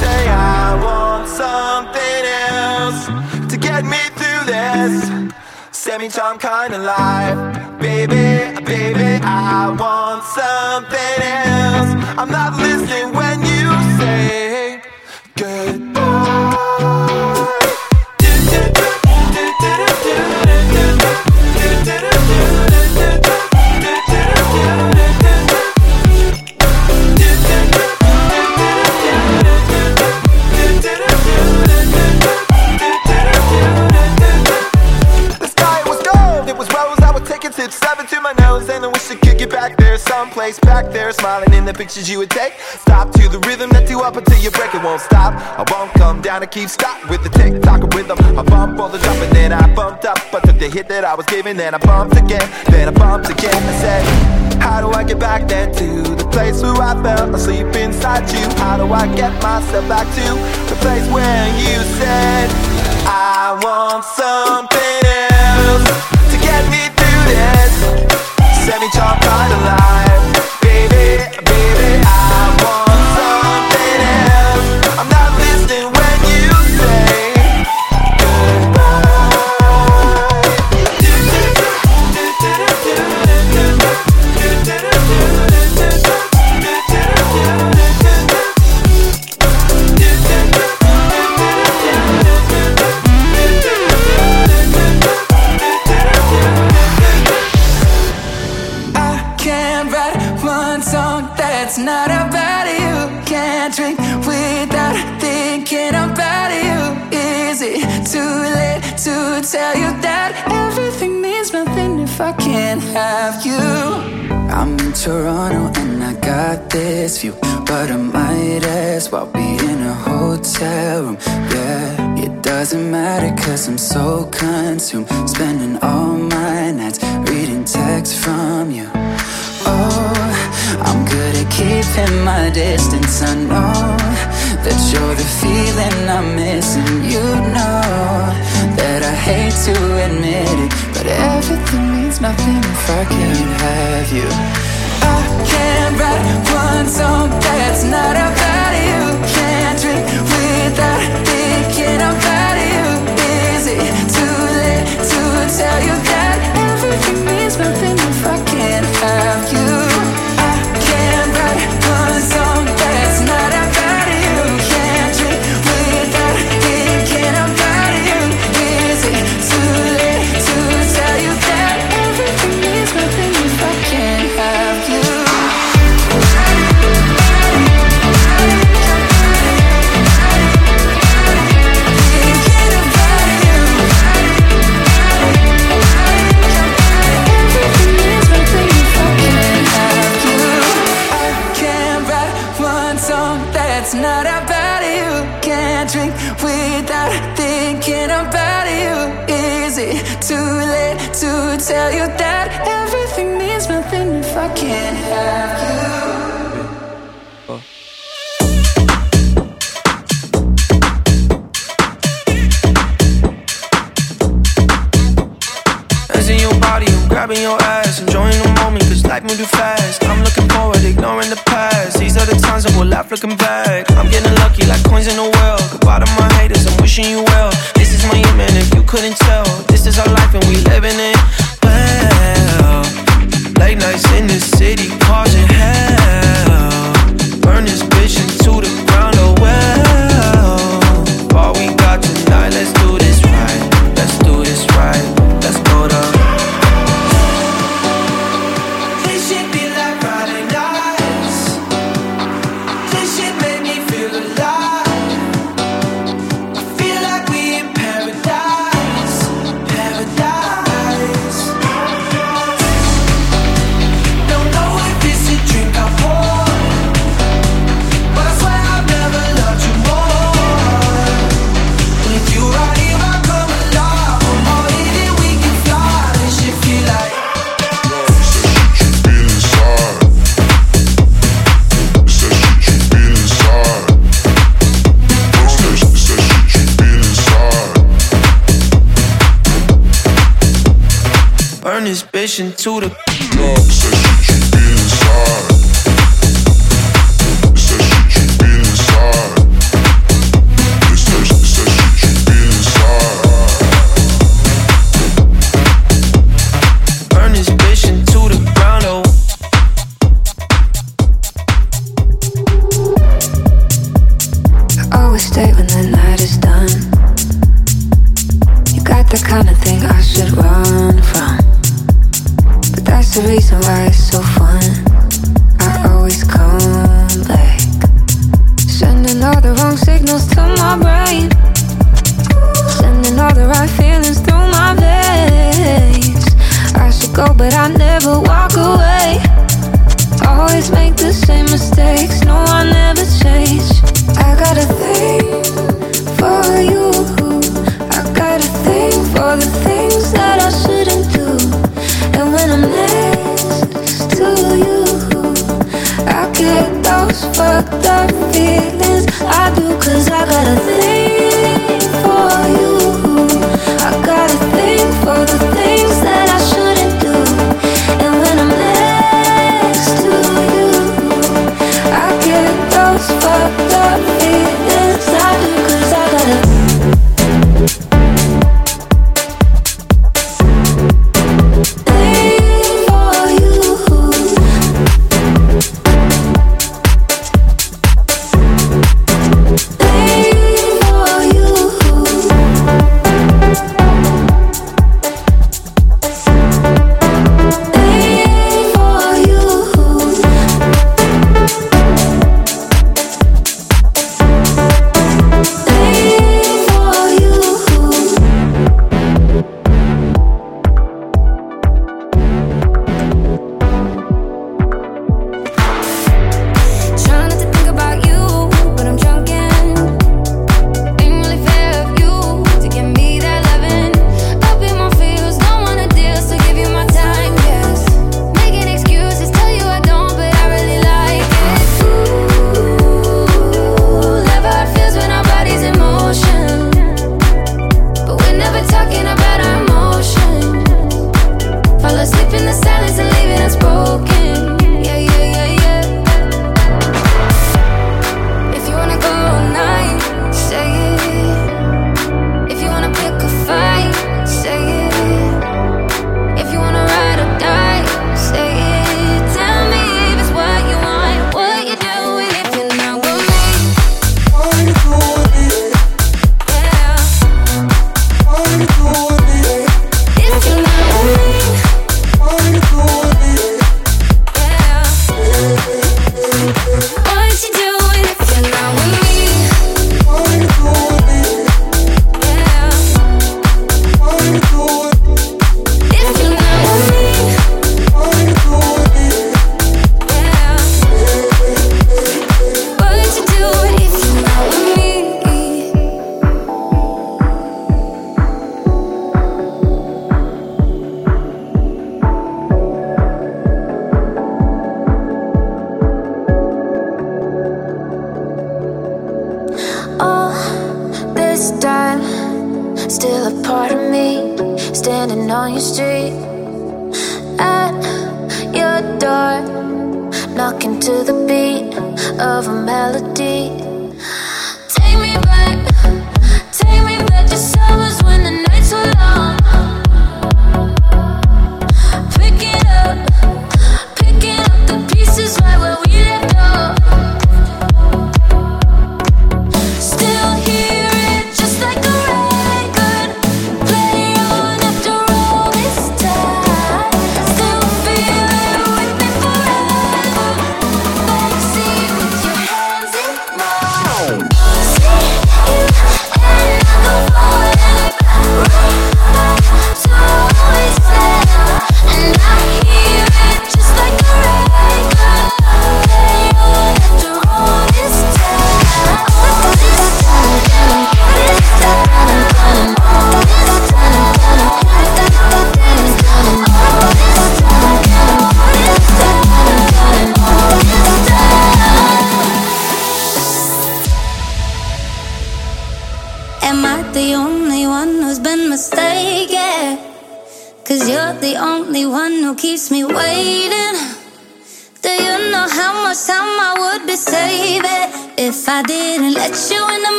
Say I want something else to get me through this semi-charm kind of life, baby, baby. I want something someplace back there, smiling in the pictures you would take. Stop to the rhythm that you up until you break. It won't stop. I won't come down and keep stop with the tick tock rhythm. I bump all the drop and then I bumped up. I took the hit that I was giving, then I bumped again, then I bumped again. I said, How do I get back there to the place where I fell asleep inside you? How do I get myself back to the place where you said? I want something else to get me through this semi-charm kind of life, baby, have you? I'm in Toronto and I got this view, but I might as well be in a hotel room. Yeah, it doesn't matter cause I'm so consumed, spending all my nights reading texts from you. Oh, I'm good at keeping my distance. I know that you're the feeling I'm missing. You know that I hate to admit it, everything means nothing if I can't have you. I can't write one song that's not about you. Can't drink without thinking about you. Is it too late to tell you that that's not about you. Can't drink without thinking about you. Is it too late to tell you that everything means nothing if I can't have you? Looking back. I'm getting lucky like coins in the well. Goodbye to my haters, I'm wishing you well. This is my year, man, if you couldn't tell. This is our life and we living it well. Late nights in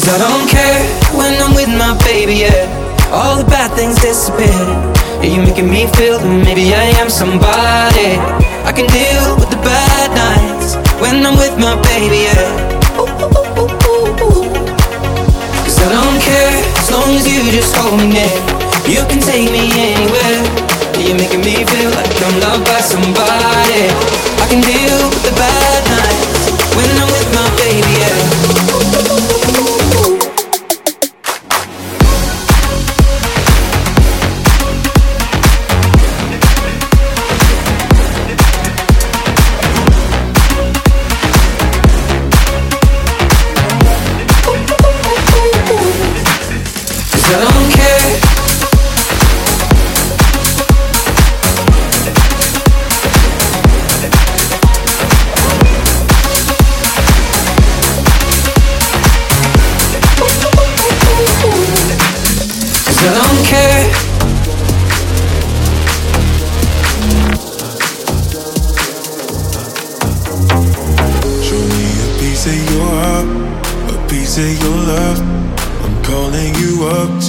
Cause I don't care when I'm with my baby, yeah. All the bad things disappear. Yeah, you're making me feel that maybe I am somebody. I can deal with the bad nights When I'm with my baby, yeah. Cause I don't care as long as you just hold me near. You can take me anywhere. You're making me feel like I'm loved by somebody. I can deal with the bad nights When I'm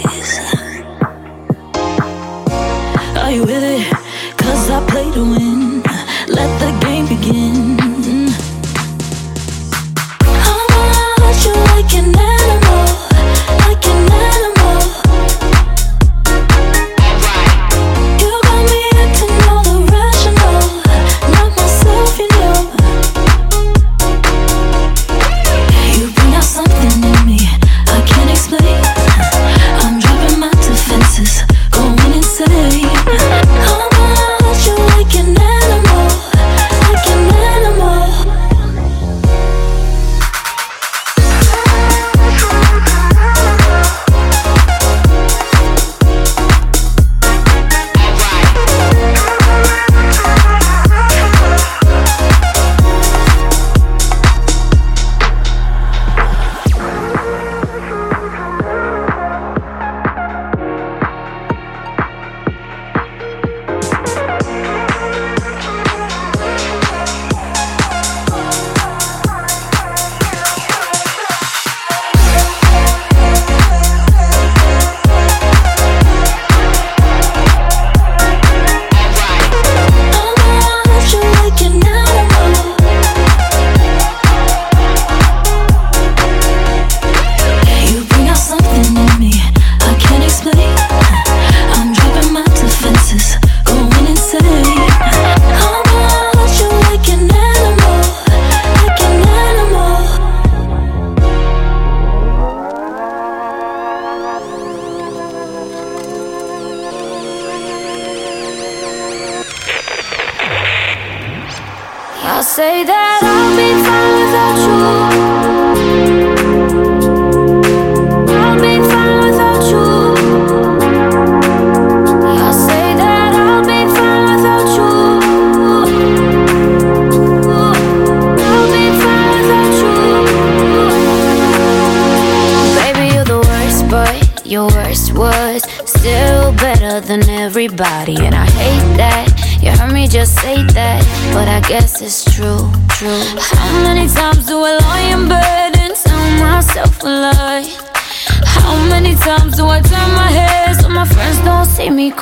days.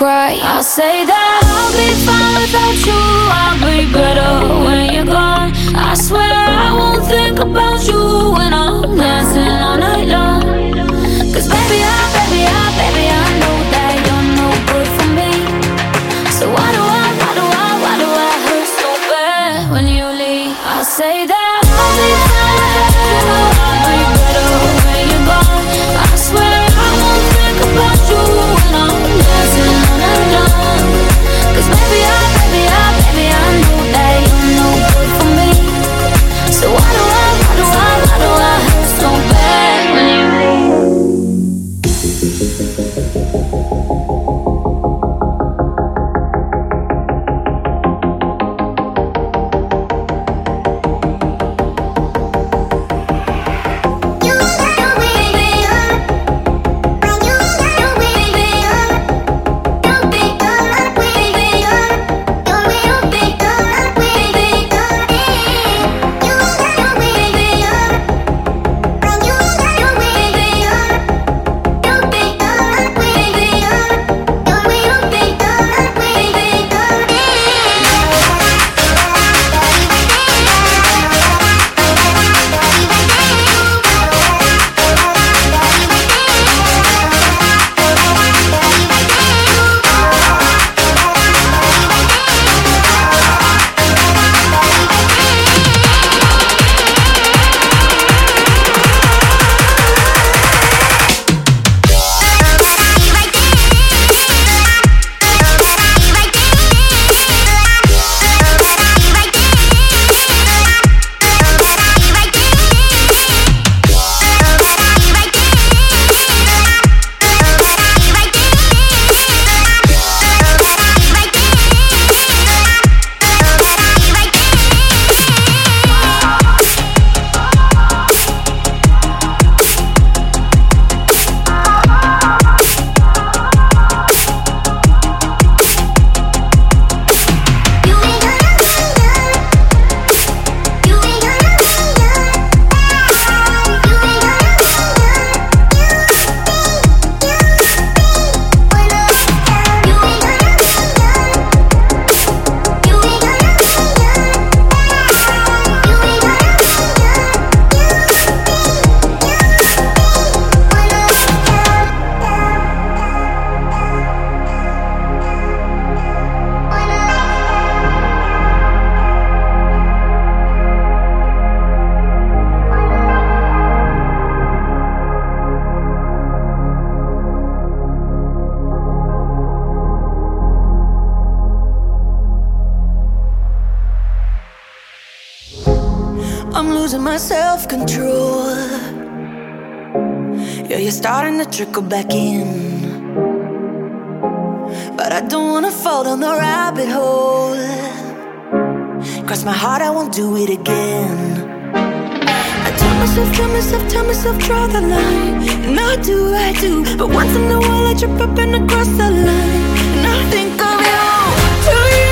cry. I'll say that I'll be fine without you. I'll be better when you're gone. I swear I won't think about you when I'm dancing all night long. trickle back in. But I don't wanna fall down the rabbit hole. Cross my heart, I won't do it again. I tell myself, tell myself, tell myself, draw the line. And I do, I do. But once in a while, I trip up and across the line. And I think of you, to you?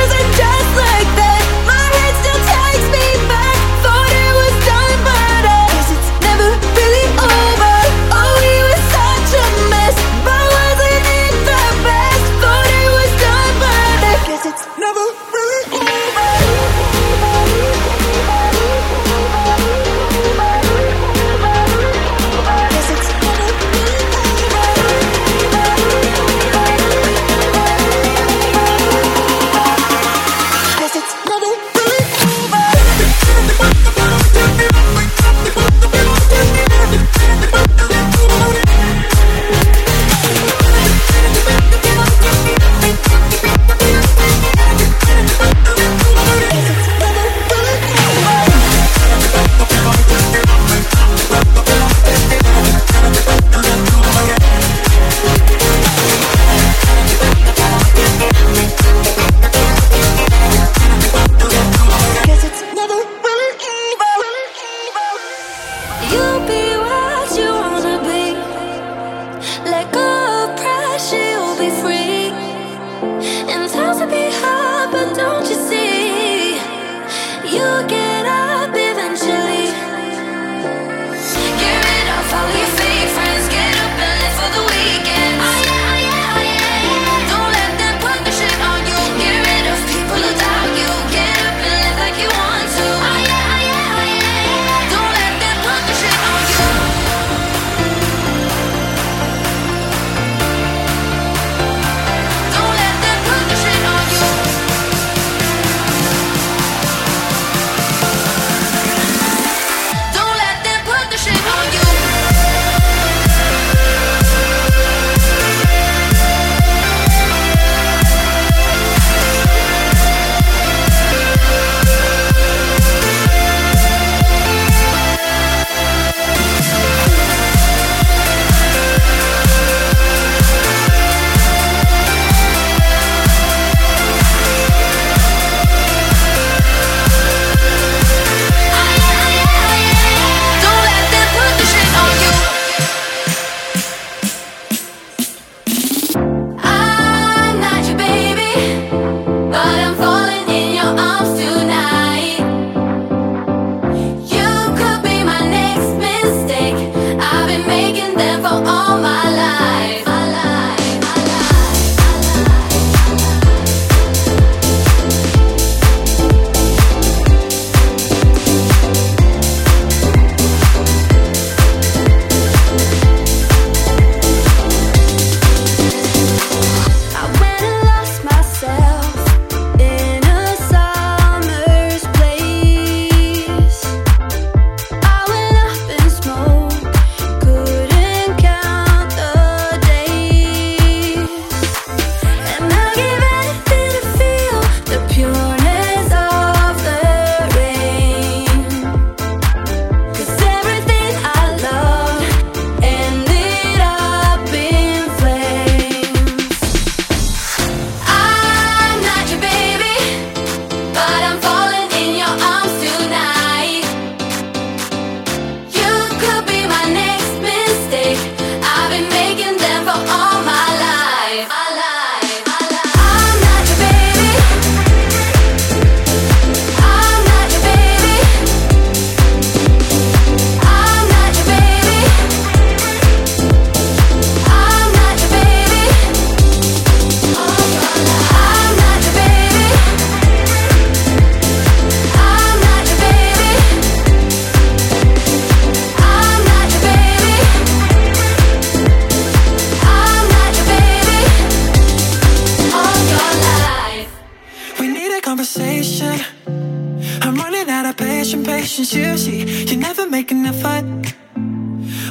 relationships, you, you never make an effort.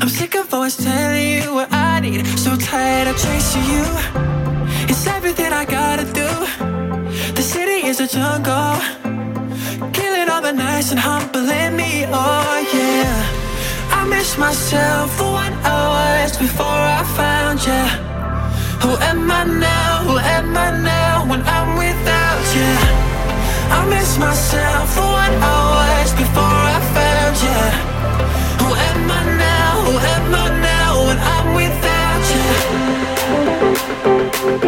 I'm sick of always telling you what I need. So tired of chasing you. It's everything I gotta do. The city is a jungle. Killing all the nice and humbling me, oh yeah. I miss myself for one hour before I found you. Who am I now? Who am I now when I'm without you? I miss myself for what I was before I found you. Who am I now? Who am I now when I'm without you?